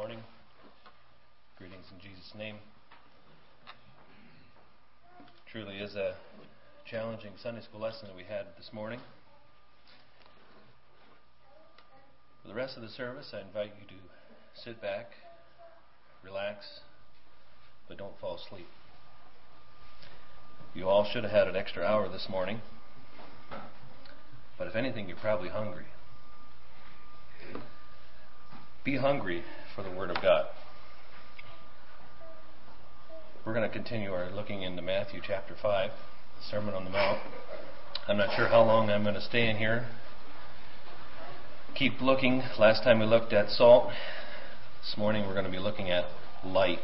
morning. Greetings in Jesus' name. Truly is a challenging Sunday school lesson that we had this morning. For the rest of the service, I invite you to sit back, relax, but don't fall asleep. You all should have had an extra hour this morning, but if anything, you're probably hungry. Be hungry for the Word of God. We're going to continue our looking into Matthew chapter 5, the Sermon on the Mount. I'm not sure how long I'm going to stay in here. Keep looking. Last time we looked at salt. This morning we're going to be looking at light.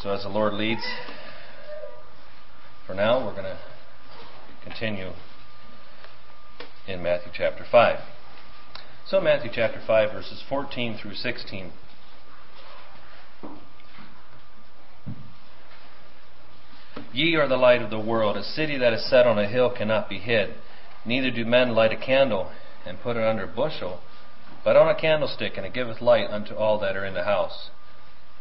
So as the Lord leads, for now we're going to continue in Matthew chapter 5. So, Matthew chapter 5, verses 14 through 16. Ye are the light of the world. A city that is set on a hill cannot be hid. Neither do men light a candle and put it under a bushel, but on a candlestick, and it giveth light unto all that are in the house.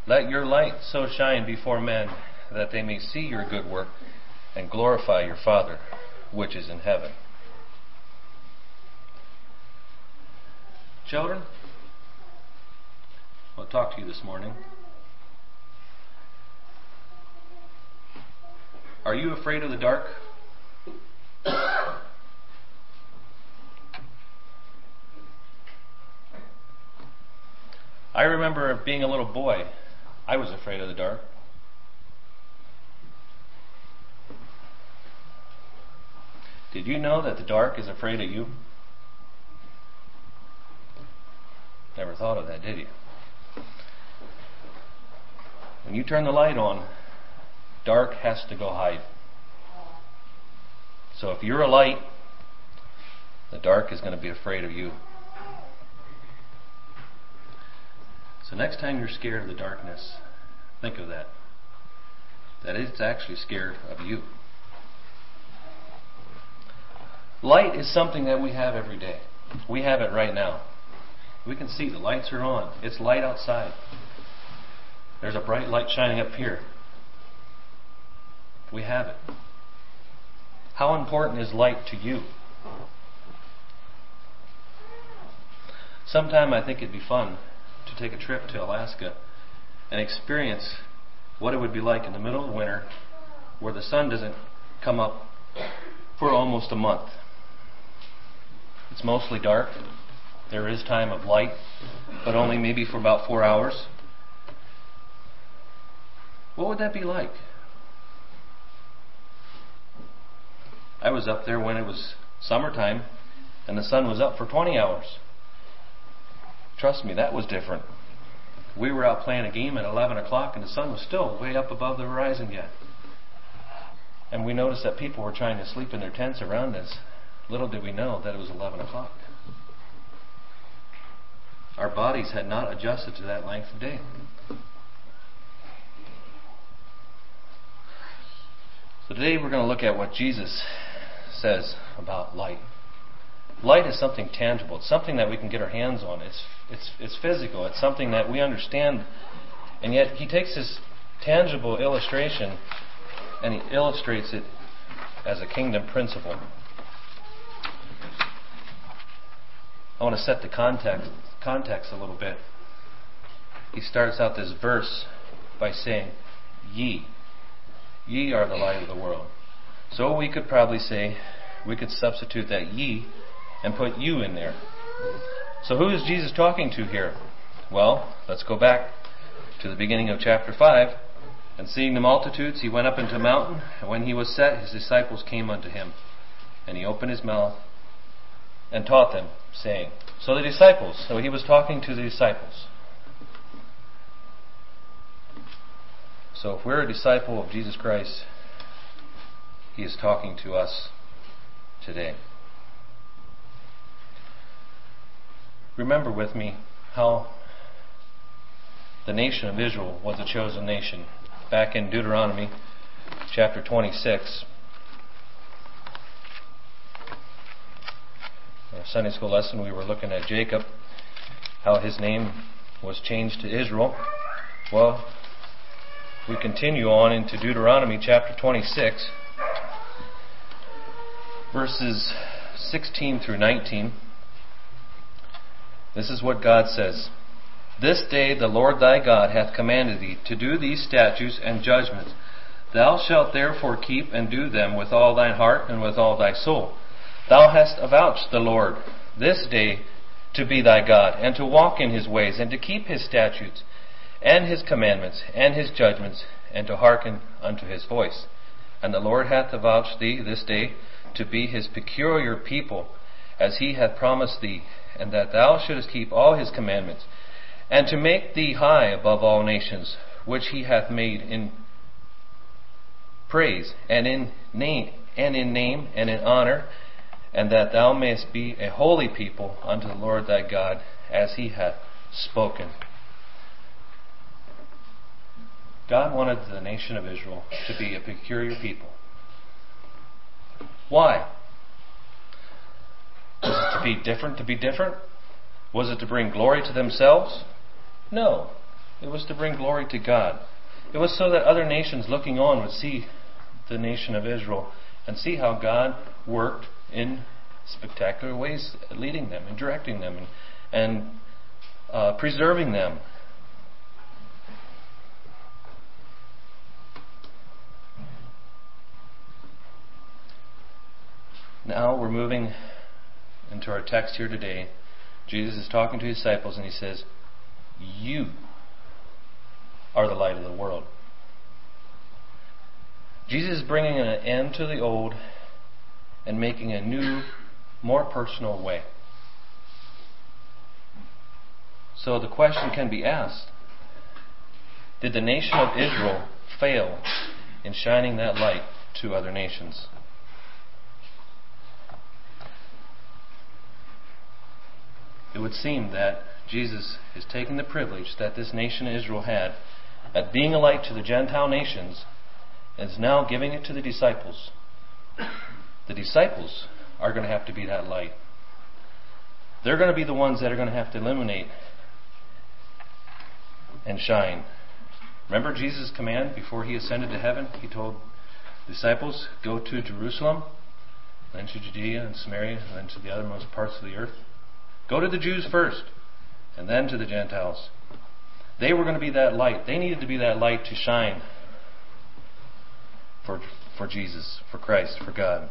Let your light so shine before men that they may see your good work and glorify your Father which is in heaven. Children, I'll talk to you this morning. Are you afraid of the dark? I remember being a little boy, I was afraid of the dark. Did you know that the dark is afraid of you? Never thought of that, did you? When you turn the light on, dark has to go hide. So if you're a light, the dark is going to be afraid of you. So next time you're scared of the darkness, think of that. That it's actually scared of you. Light is something that we have every day. We have it right now. We can see the lights are on. It's light outside. There's a bright light shining up here. We have it. How important is light to you? Sometime I think it'd be fun to take a trip to Alaska and experience what it would be like in the middle of winter where the sun doesn't come up for almost a month. It's mostly dark. There is time of light, but only maybe for about four hours. What would that be like? I was up there when it was summertime and the sun was up for 20 hours. Trust me, that was different. We were out playing a game at 11 o'clock and the sun was still way up above the horizon yet. And we noticed that people were trying to sleep in their tents around us. Little did we know that it was 11 o'clock. Our bodies had not adjusted to that length of day. So today we're going to look at what Jesus says about light. Light is something tangible. It's something that we can get our hands on. It's it's it's physical. It's something that we understand. And yet he takes this tangible illustration and he illustrates it as a kingdom principle. I want to set the context context a little bit. He starts out this verse by saying, Ye. Ye are the light of the world. So we could probably say, we could substitute that ye and put you in there. So who is Jesus talking to here? Well, let's go back to the beginning of chapter 5. And seeing the multitudes, he went up into a mountain, and when he was set, his disciples came unto him. And he opened his mouth and taught them, saying, So the disciples, so he was talking to the disciples. So if we're a disciple of Jesus Christ, he is talking to us today. Remember with me how the nation of Israel was a chosen nation. Back in Deuteronomy chapter 26, Sunday school lesson, we were looking at Jacob, how his name was changed to Israel. Well, we continue on into Deuteronomy chapter 26, verses 16 through 19. This is what God says. This day the Lord thy God hath commanded thee to do these statutes and judgments. Thou shalt therefore keep and do them with all thine heart and with all thy soul. Thou hast avouched the Lord this day to be thy God, and to walk in his ways, and to keep his statutes, and his commandments, and his judgments, and to hearken unto his voice. And the Lord hath avouched thee this day to be his peculiar people, as he hath promised thee, and that thou shouldest keep all his commandments, and to make thee high above all nations, which he hath made in praise, and in name, and in name, and in honor, and that thou mayest be a holy people unto the Lord thy God, as he hath spoken. God wanted the nation of Israel to be a peculiar people. Why? Was it to be different to be different? Was it to bring glory to themselves? No. It was to bring glory to God. It was so that other nations looking on would see the nation of Israel and see how God worked in spectacular ways, leading them and directing them and, and uh, preserving them. Now we're moving into our text here today. Jesus is talking to his disciples and he says, You are the light of the world. Jesus is bringing an end to the old and making a new, more personal way. So the question can be asked Did the nation of Israel fail in shining that light to other nations? It would seem that Jesus is taking the privilege that this nation of Israel had at being a light to the Gentile nations and is now giving it to the disciples. The disciples are going to have to be that light. They're going to be the ones that are going to have to illuminate and shine. Remember Jesus' command before he ascended to heaven? He told disciples, Go to Jerusalem, then to Judea and Samaria, and then to the othermost parts of the earth. Go to the Jews first, and then to the Gentiles. They were going to be that light. They needed to be that light to shine for, for Jesus, for Christ, for God.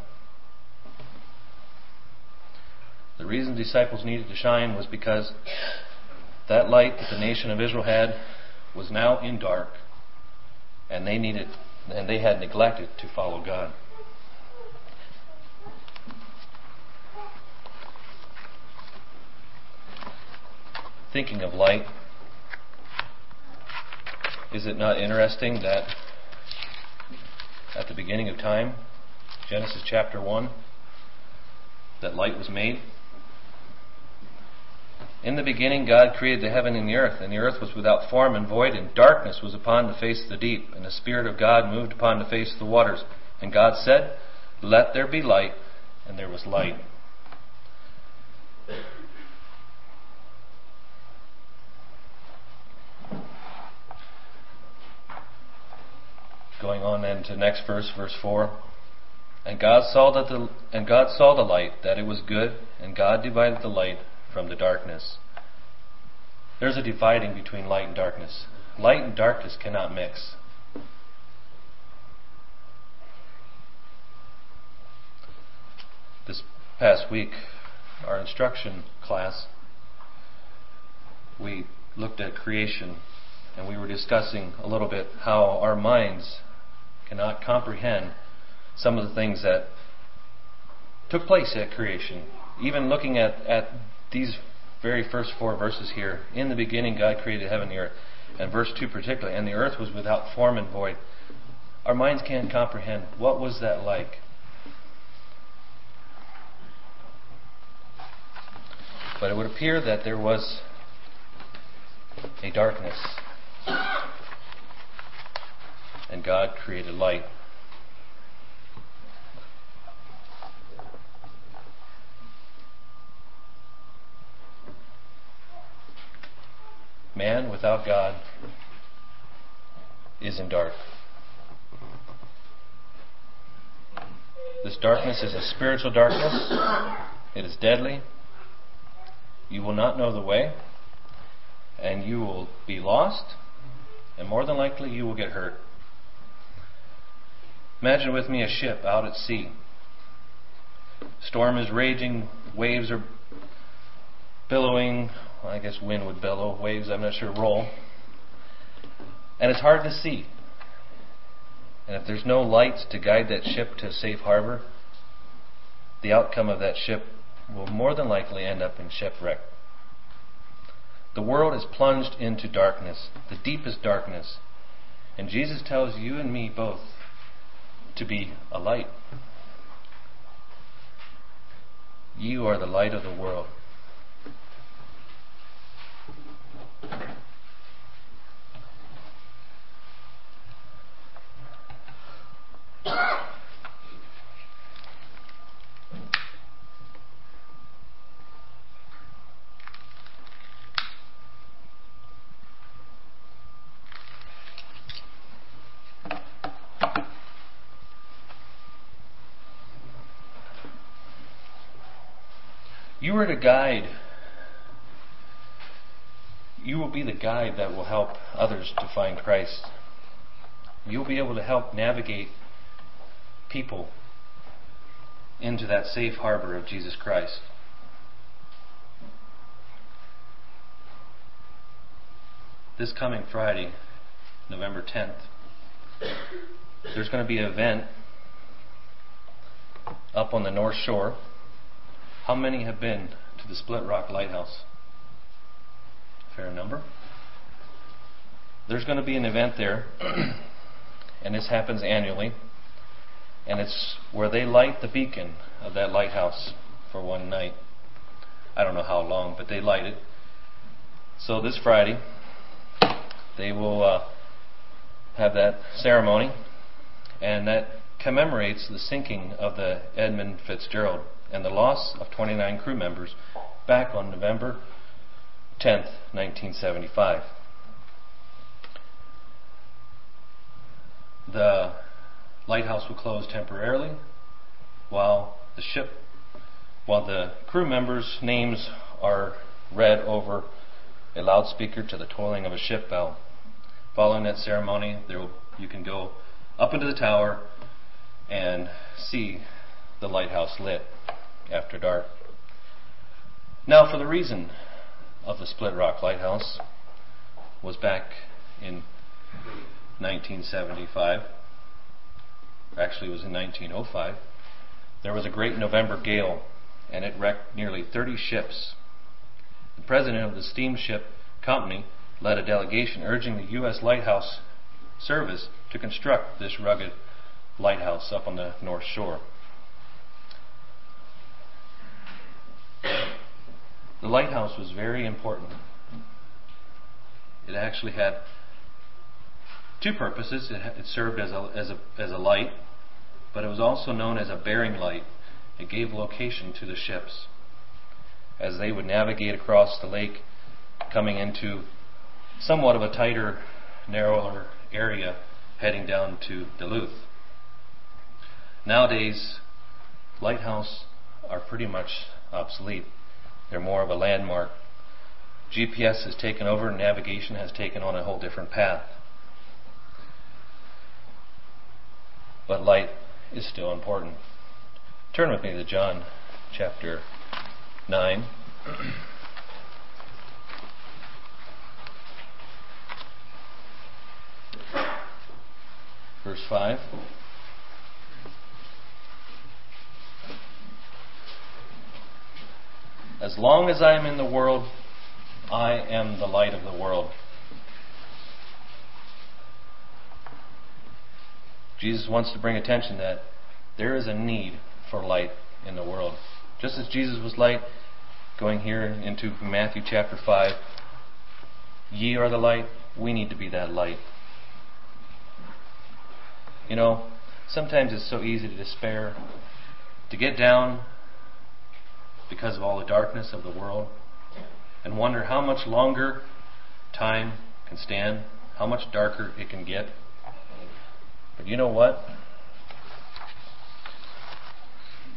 The reason disciples needed to shine was because that light that the nation of Israel had was now in dark, and they needed and they had neglected to follow God. Thinking of light, is it not interesting that at the beginning of time, Genesis chapter 1, that light was made. In the beginning, God created the heaven and the earth, and the earth was without form and void, and darkness was upon the face of the deep, and the Spirit of God moved upon the face of the waters. And God said, Let there be light, and there was light. Going on then to next verse, verse four. And God saw that the and God saw the light that it was good, and God divided the light from the darkness. There's a dividing between light and darkness. Light and darkness cannot mix. This past week, our instruction class, we looked at creation and we were discussing a little bit how our minds cannot comprehend some of the things that took place at creation. Even looking at, at these very first four verses here, in the beginning God created heaven and earth, and verse 2 particularly, and the earth was without form and void. Our minds can't comprehend what was that like. But it would appear that there was a darkness and God created light. Man without God is in dark. This darkness is a spiritual darkness. It is deadly. You will not know the way, and you will be lost, and more than likely you will get hurt. Imagine with me a ship out at sea. Storm is raging, waves are billowing. I guess wind would billow, waves, I'm not sure, roll. And it's hard to see. And if there's no lights to guide that ship to safe harbor, the outcome of that ship will more than likely end up in shipwreck. The world is plunged into darkness, the deepest darkness. And Jesus tells you and me both to be a light. You are the light of the world. You are the guide. You will be the guide that will help others to find Christ. You'll be able to help navigate people into that safe harbor of Jesus Christ. This coming Friday, November 10th, there's going to be an event up on the North Shore. How many have been to the Split Rock Lighthouse? Fair number. There's going to be an event there, and this happens annually and it's where they light the beacon of that lighthouse for one night. I don't know how long, but they light it. So this Friday, they will uh, have that ceremony, and that commemorates the sinking of the Edmund Fitzgerald and the loss of 29 crew members back on November 10, 1975. The lighthouse will close temporarily while the ship, while the crew members' names are read over a loudspeaker to the tolling of a ship bell. Following that ceremony, will, you can go up into the tower and see the lighthouse lit after dark. Now, for the reason of the Split Rock Lighthouse was back in 1975 actually it was in 1905, there was a great November gale and it wrecked nearly 30 ships. The president of the steamship company led a delegation urging the U.S. Lighthouse Service to construct this rugged lighthouse up on the North Shore. The lighthouse was very important. It actually had two purposes. It, it served as a, as, a, as a light but it was also known as a bearing light. It gave location to the ships as they would navigate across the lake, coming into somewhat of a tighter, narrower area heading down to Duluth. Nowadays, lighthouses are pretty much obsolete. They're more of a landmark. GPS has taken over, navigation has taken on a whole different path. But light is still important. Turn with me to John chapter 9. Verse 5. As long as I am in the world, I am the light of the world. Jesus wants to bring attention that there is a need for light in the world. Just as Jesus was light, going here into Matthew chapter 5, ye are the light, we need to be that light. You know, sometimes it's so easy to despair, to get down because of all the darkness of the world, and wonder how much longer time can stand, how much darker it can get. But you know what?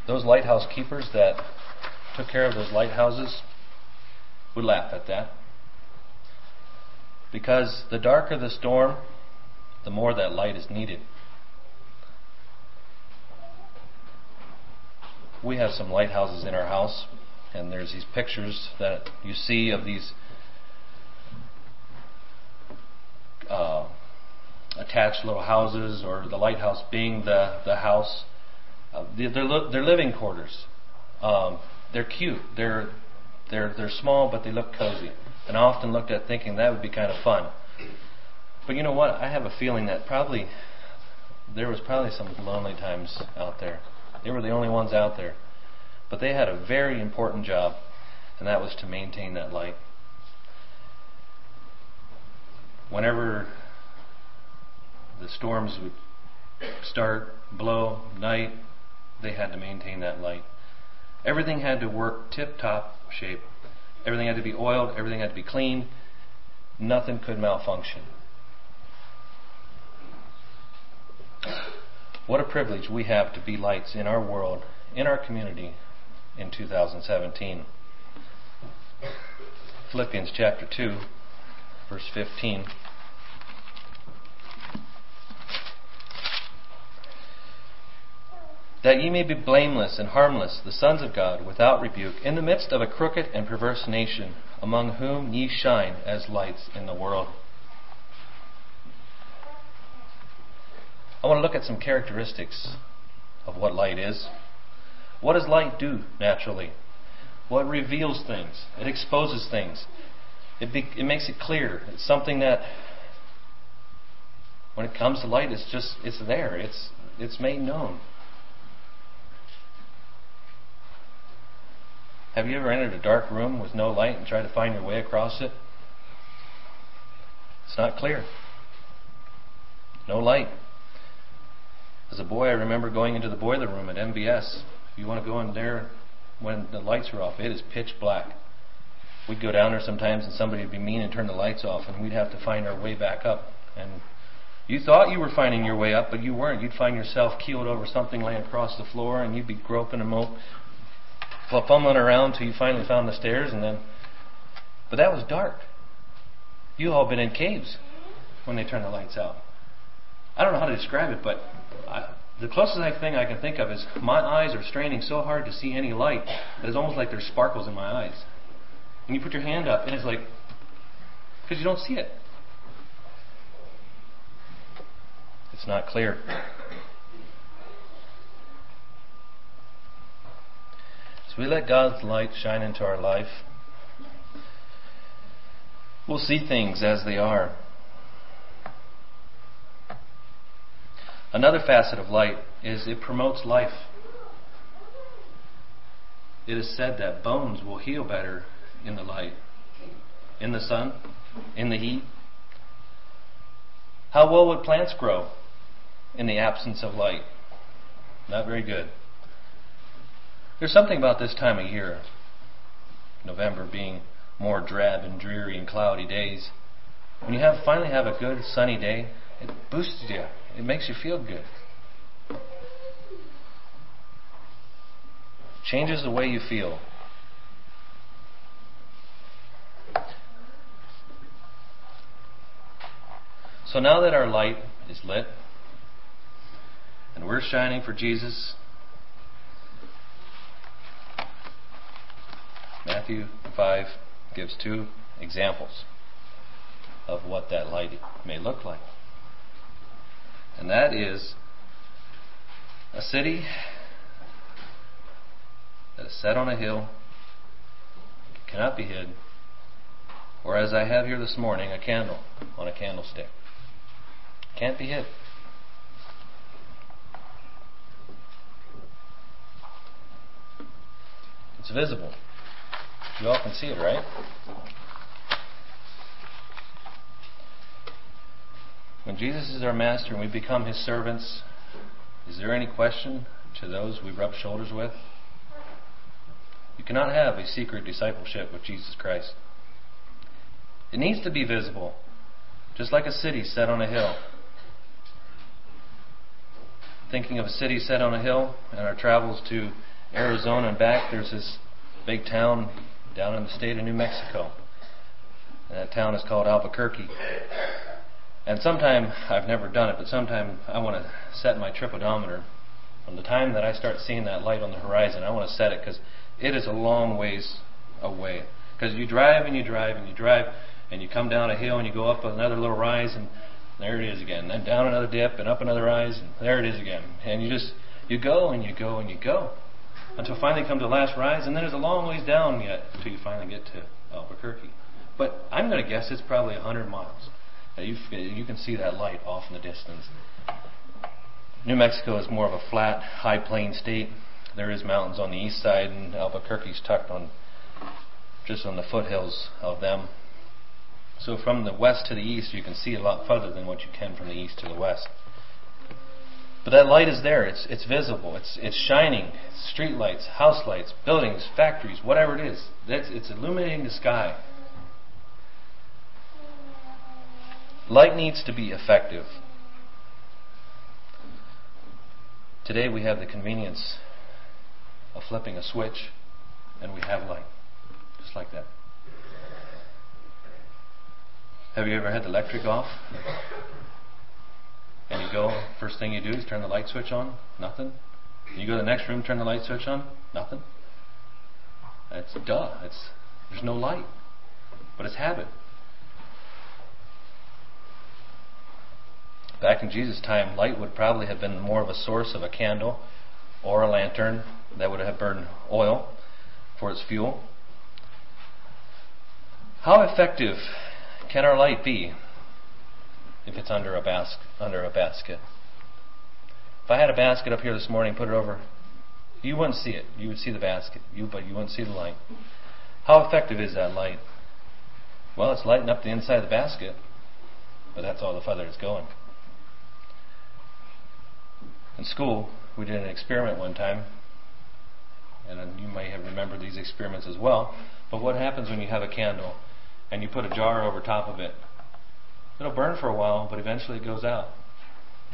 Those lighthouse keepers that took care of those lighthouses would laugh at that. Because the darker the storm, the more that light is needed. We have some lighthouses in our house, and there's these pictures that you see of these uh, attached little houses, or the lighthouse being the the house. Uh, they're they're living quarters. Um, they're cute. They're they're they're small, but they look cozy. And I often looked at thinking that would be kind of fun. But you know what? I have a feeling that probably there was probably some lonely times out there. They were the only ones out there. But they had a very important job, and that was to maintain that light. Whenever the storms would start, blow, night, they had to maintain that light. Everything had to work tip top shape. Everything had to be oiled, everything had to be cleaned. Nothing could malfunction. What a privilege we have to be lights in our world, in our community in 2017. Philippians chapter 2, verse 15. that ye may be blameless and harmless, the sons of God, without rebuke, in the midst of a crooked and perverse nation, among whom ye shine as lights in the world. I want to look at some characteristics of what light is. What does light do naturally? Well, it reveals things. It exposes things. It, be, it makes it clear. It's something that, when it comes to light, it's just it's there. It's it's made known. Have you ever entered a dark room with no light and tried to find your way across it? It's not clear. No light. As a boy, I remember going into the boiler room at MBS. If you want to go in there when the lights are off, it is pitch black. We'd go down there sometimes and somebody would be mean and turn the lights off, and we'd have to find our way back up. And you thought you were finding your way up, but you weren't. You'd find yourself keeled over something laying across the floor, and you'd be groping and mope, fumbling around till you finally found the stairs, and then. But that was dark. You all been in caves when they turn the lights out. I don't know how to describe it, but I, the closest thing I can think of is my eyes are straining so hard to see any light that it's almost like there's sparkles in my eyes. And you put your hand up, and it's like, because you don't see it. It's not clear. So we let God's light shine into our life, we'll see things as they are. Another facet of light is it promotes life. It is said that bones will heal better in the light, in the sun, in the heat. How well would plants grow in the absence of light? Not very good. There's something about this time of year, November being more drab and dreary and cloudy days. When you have finally have a good sunny day, it boosts you. It makes you feel good. Changes the way you feel. So now that our light is lit and we're shining for Jesus, Matthew 5 gives two examples of what that light may look like. And that is a city that is set on a hill, cannot be hid, or as I have here this morning, a candle on a candlestick. Can't be hid. It's visible. You all can see it, right? When Jesus is our master and we become his servants, is there any question to those we rub shoulders with? You cannot have a secret discipleship with Jesus Christ. It needs to be visible, just like a city set on a hill. Thinking of a city set on a hill and our travels to Arizona and back, there's this big town down in the state of New Mexico. And that town is called Albuquerque. And sometime, I've never done it, but sometime I want to set my trip odometer. From the time that I start seeing that light on the horizon, I want to set it because it is a long ways away. Because you drive and you drive and you drive and you come down a hill and you go up another little rise and there it is again. Then down another dip and up another rise and there it is again. And you just you go and you go and you go until finally come to the last rise and then there's a long ways down yet until you finally get to Albuquerque. But I'm going to guess it's probably 100 miles. You, can see that light off in the distance. New Mexico is more of a flat, high plain state. There is mountains on the east side, and Albuquerque's tucked on just on the foothills of them. So from the west to the east, you can see a lot further than what you can from the east to the west. But that light is there. It's, it's visible. It's, it's shining. Street lights, house lights, buildings, factories, whatever it is. It's illuminating the sky. Light needs to be effective. Today we have the convenience of flipping a switch and we have light. Just like that. Have you ever had the electric off? And you go, first thing you do is turn the light switch on? Nothing. You go to the next room, turn the light switch on? Nothing. That's duh. It's, there's no light. But it's habit. Back in Jesus' time, light would probably have been more of a source of a candle or a lantern that would have burned oil for its fuel. How effective can our light be if it's under a, bas- under a basket? If I had a basket up here this morning, put it over, you wouldn't see it. You would see the basket, you, but you wouldn't see the light. How effective is that light? Well, it's lighting up the inside of the basket, but that's all the further it's going in school, we did an experiment one time, and you may have remembered these experiments as well. But what happens when you have a candle and you put a jar over top of it? It'll burn for a while, but eventually it goes out.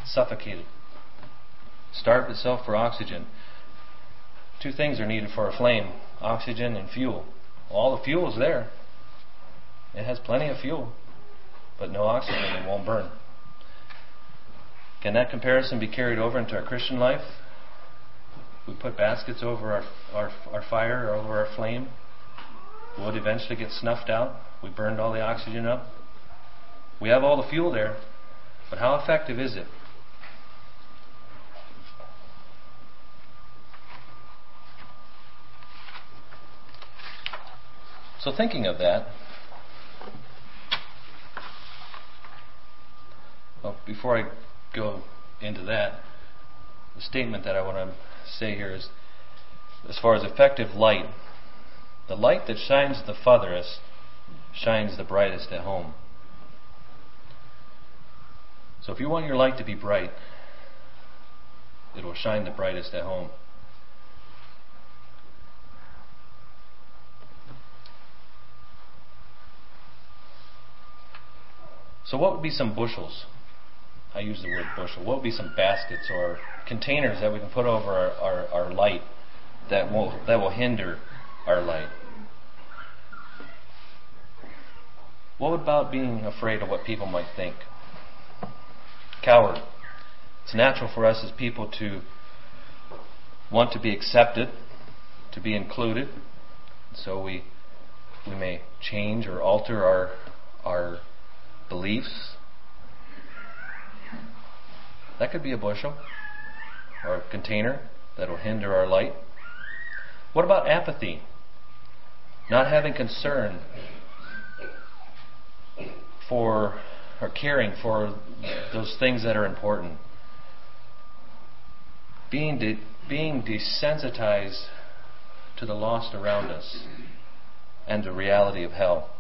Suffocated. Starved itself for oxygen. Two things are needed for a flame oxygen and fuel. All the fuel is there. It has plenty of fuel, but no oxygen, it won't burn. Can that comparison be carried over into our Christian life? We put baskets over our, our, our fire or over our flame. Wood eventually gets snuffed out. We burned all the oxygen up. We have all the fuel there, but how effective is it? So, thinking of that, well, before I go into that, the statement that I want to say here is as far as effective light, the light that shines the farthest shines the brightest at home. So if you want your light to be bright, it will shine the brightest at home. So, what would be some bushels I use the word bushel. What would be some baskets or containers that we can put over our, our, our light that will that will hinder our light? What about being afraid of what people might think? Coward. It's natural for us as people to want to be accepted, to be included. So we we may change or alter our our beliefs that could be a bushel or a container that will hinder our light. What about apathy? Not having concern for or caring for those things that are important. Being, de- being desensitized to the lost around us and the reality of hell.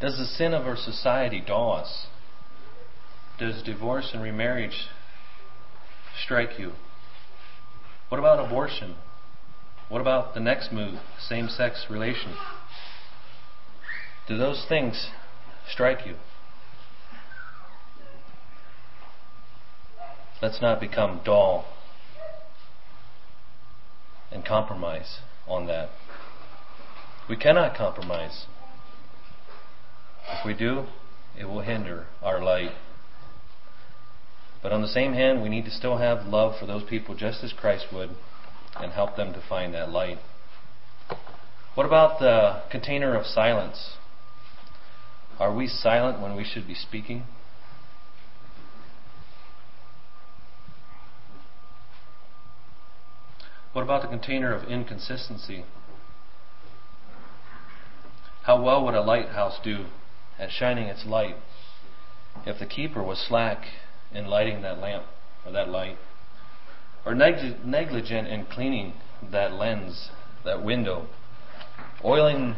Does the sin of our society dull us? Does divorce and remarriage strike you? What about abortion? What about the next move, same sex relation? Do those things strike you? Let's not become dull and compromise on that. We cannot compromise. If we do, it will hinder our light. But on the same hand, we need to still have love for those people just as Christ would and help them to find that light. What about the container of silence? Are we silent when we should be speaking? What about the container of inconsistency? How well would a lighthouse do at shining its light if the keeper was slack in lighting that lamp or that light, or negligent in cleaning that lens, that window, oiling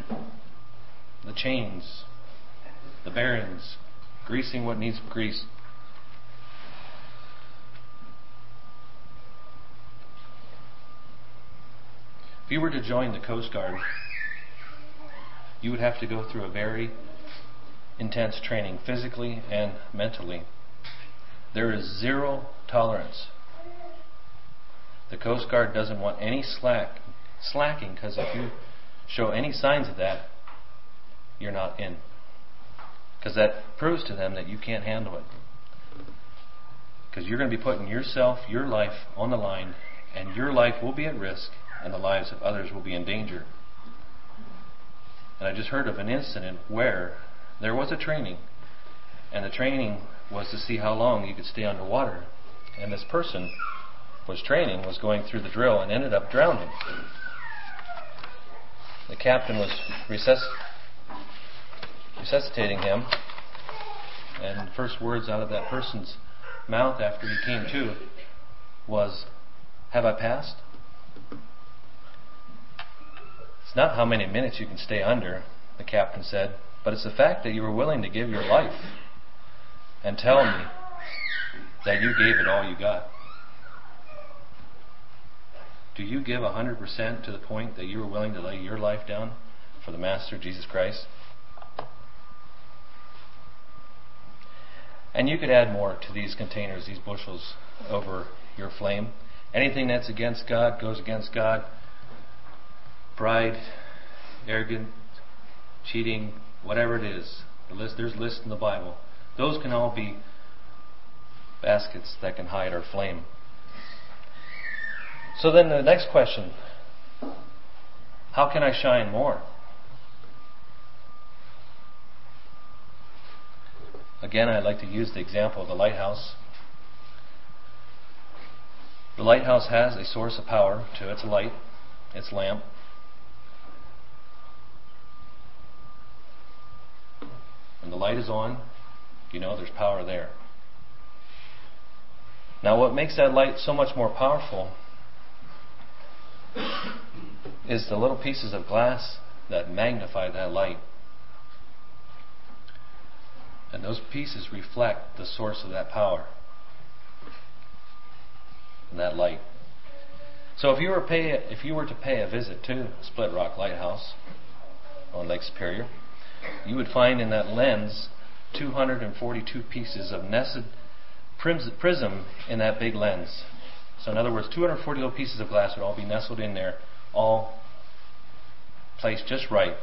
the chains, the bearings, greasing what needs grease. If you were to join the Coast Guard, you would have to go through a very intense training, physically and mentally. There is zero tolerance. The Coast Guard doesn't want any slack, slacking, because if you show any signs of that, you're not in. Because that proves to them that you can't handle it. Because you're going to be putting yourself, your life on the line, and your life will be at risk, and the lives of others will be in danger. And I just heard of an incident where there was a training, and the training was to see how long you could stay underwater. And this person was training, was going through the drill, and ended up drowning. The captain was resusc- resuscitating him, and the first words out of that person's mouth after he came to was, Have I passed? It's not how many minutes you can stay under, the captain said, but it's the fact that you were willing to give your life and tell me that you gave it all you got. Do you give 100% to the point that you were willing to lay your life down for the Master Jesus Christ? And you could add more to these containers, these bushels over your flame. Anything that's against God goes against God. Pride, arrogant, cheating, whatever it is. The list, there's lists in the Bible. Those can all be baskets that can hide our flame. So then the next question how can I shine more? Again, I'd like to use the example of the lighthouse. The lighthouse has a source of power to its light, its lamp. When the light is on, you know there's power there. Now, what makes that light so much more powerful is the little pieces of glass that magnify that light. And those pieces reflect the source of that power and that light. So if you were pay if you were to pay a visit to Split Rock Lighthouse on Lake Superior, you would find in that lens 242 pieces of nested prism in that big lens. So in other words, 240 little pieces of glass would all be nestled in there, all placed just right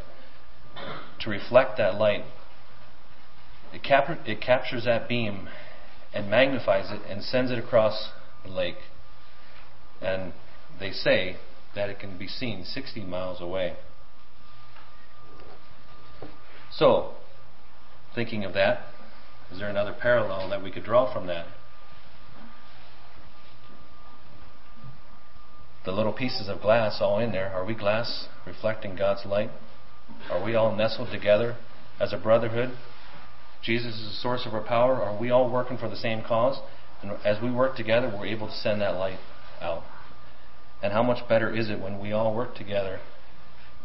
to reflect that light it, cap- it captures that beam and magnifies it and sends it across the lake. And they say that it can be seen 60 miles away. So, thinking of that, is there another parallel that we could draw from that? The little pieces of glass all in there, are we glass reflecting God's light? Are we all nestled together as a brotherhood Jesus is the source of our power? Are we all working for the same cause? And as we work together, we're able to send that light out. And how much better is it when we all work together,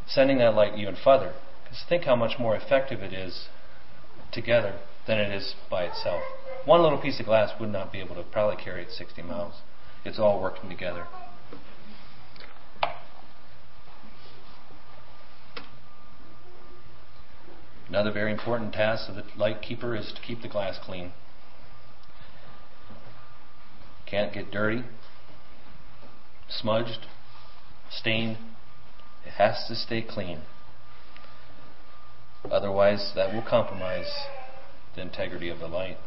sending that light even further? Because think how much more effective it is together than it is by itself. One little piece of glass would not be able to probably carry it 60 miles. It's all working together. Another very important task of the light keeper is to keep the glass clean. Can't get dirty, smudged, stained. It has to stay clean. Otherwise, that will compromise the integrity of the light.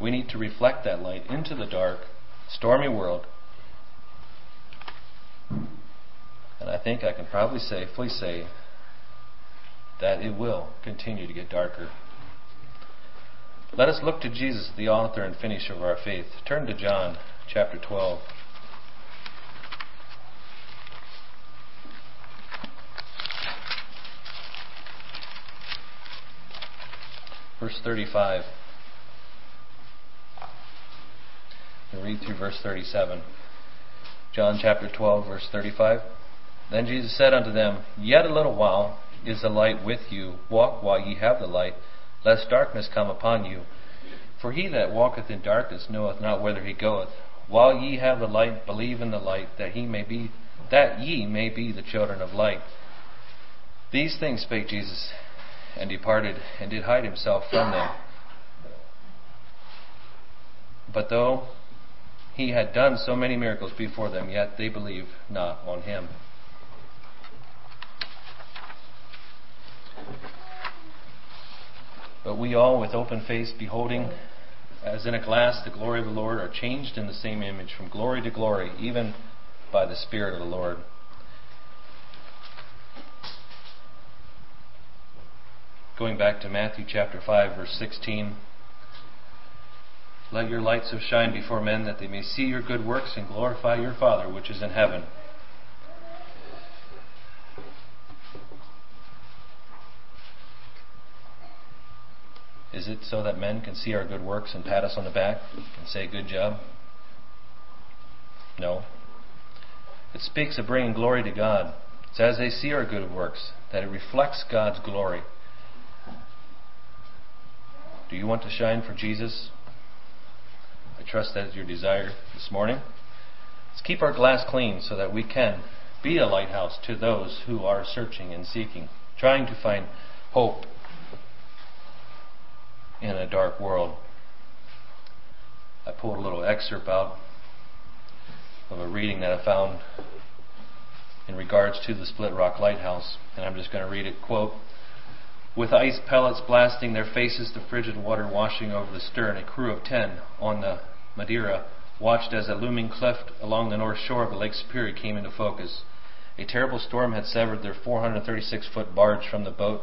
We need to reflect that light into the dark, stormy world. And I think I can probably safely say that it will continue to get darker. Let us look to Jesus, the author and finisher of our faith. Turn to John chapter 12. Verse 35. We'll read through verse 37. John chapter 12, verse 35. Then Jesus said unto them, Yet a little while is the light with you. Walk while ye have the light, lest darkness come upon you. For he that walketh in darkness knoweth not whither he goeth. While ye have the light, believe in the light, that he may be that ye may be the children of light. These things spake Jesus, and departed, and did hide himself from them. But though he had done so many miracles before them, yet they believed not on him. But we all, with open face, beholding as in a glass the glory of the Lord, are changed in the same image from glory to glory, even by the Spirit of the Lord. Going back to Matthew chapter 5, verse 16. Let your light so shine before men that they may see your good works and glorify your Father which is in heaven. Is it so that men can see our good works and pat us on the back and say, Good job? No. It speaks of bringing glory to God. It's as they see our good works that it reflects God's glory. Do you want to shine for Jesus? I trust that is your desire this morning. Let's keep our glass clean so that we can be a lighthouse to those who are searching and seeking, trying to find hope in a dark world. I pulled a little excerpt out of a reading that I found in regards to the Split Rock Lighthouse, and I'm just going to read it. Quote, with ice pellets blasting their faces, the frigid water washing over the stern, a crew of ten on the Madeira watched as a looming cleft along the north shore of Lake Superior came into focus. A terrible storm had severed their 436 foot barge from the boat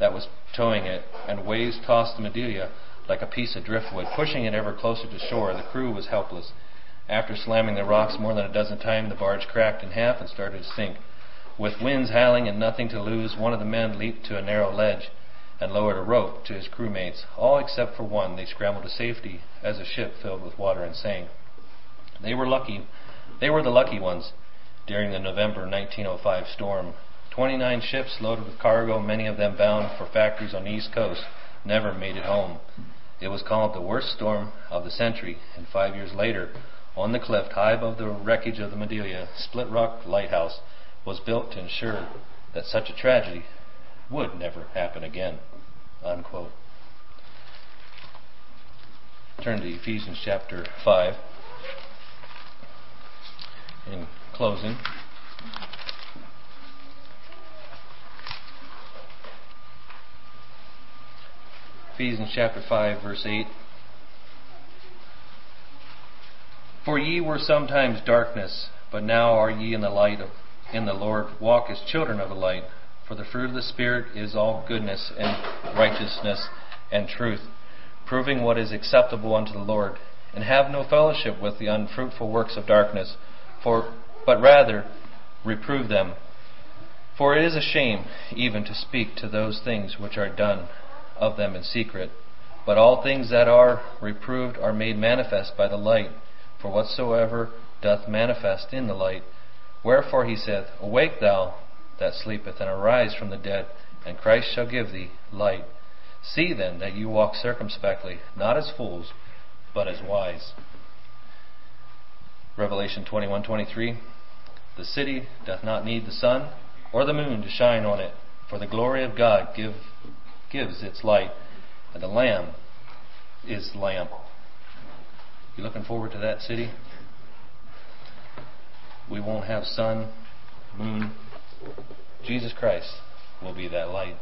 that was towing it, and waves tossed the Madeira like a piece of driftwood, pushing it ever closer to shore. The crew was helpless. After slamming the rocks more than a dozen times, the barge cracked in half and started to sink. With winds howling and nothing to lose, one of the men leaped to a narrow ledge and lowered a rope to his crewmates. All except for one, they scrambled to safety as the ship filled with water and sank. They were lucky. They were the lucky ones during the November 1905 storm. 29 ships loaded with cargo, many of them bound for factories on the East Coast, never made it home. It was called the worst storm of the century, and five years later, on the cliff high above the wreckage of the Madeira, Split Rock Lighthouse was built to ensure that such a tragedy would never happen again. Unquote. Turn to Ephesians chapter 5. In closing, Ephesians chapter 5, verse 8. For ye were sometimes darkness, but now are ye in the light of in the Lord. Walk as children of the light. For the fruit of the Spirit is all goodness and righteousness and truth, proving what is acceptable unto the Lord. And have no fellowship with the unfruitful works of darkness, for but rather reprove them. For it is a shame even to speak to those things which are done of them in secret. But all things that are reproved are made manifest by the light, for whatsoever doth manifest in the light. Wherefore he saith, Awake thou that sleepeth, and arise from the dead, and Christ shall give thee light. See then that you walk circumspectly, not as fools, but as wise. Revelation 21:23 The city doth not need the sun or the moon to shine on it, for the glory of God give, gives its light, and the Lamb is the lamp. You looking forward to that city? we won't have sun, moon. Jesus Christ will be that light.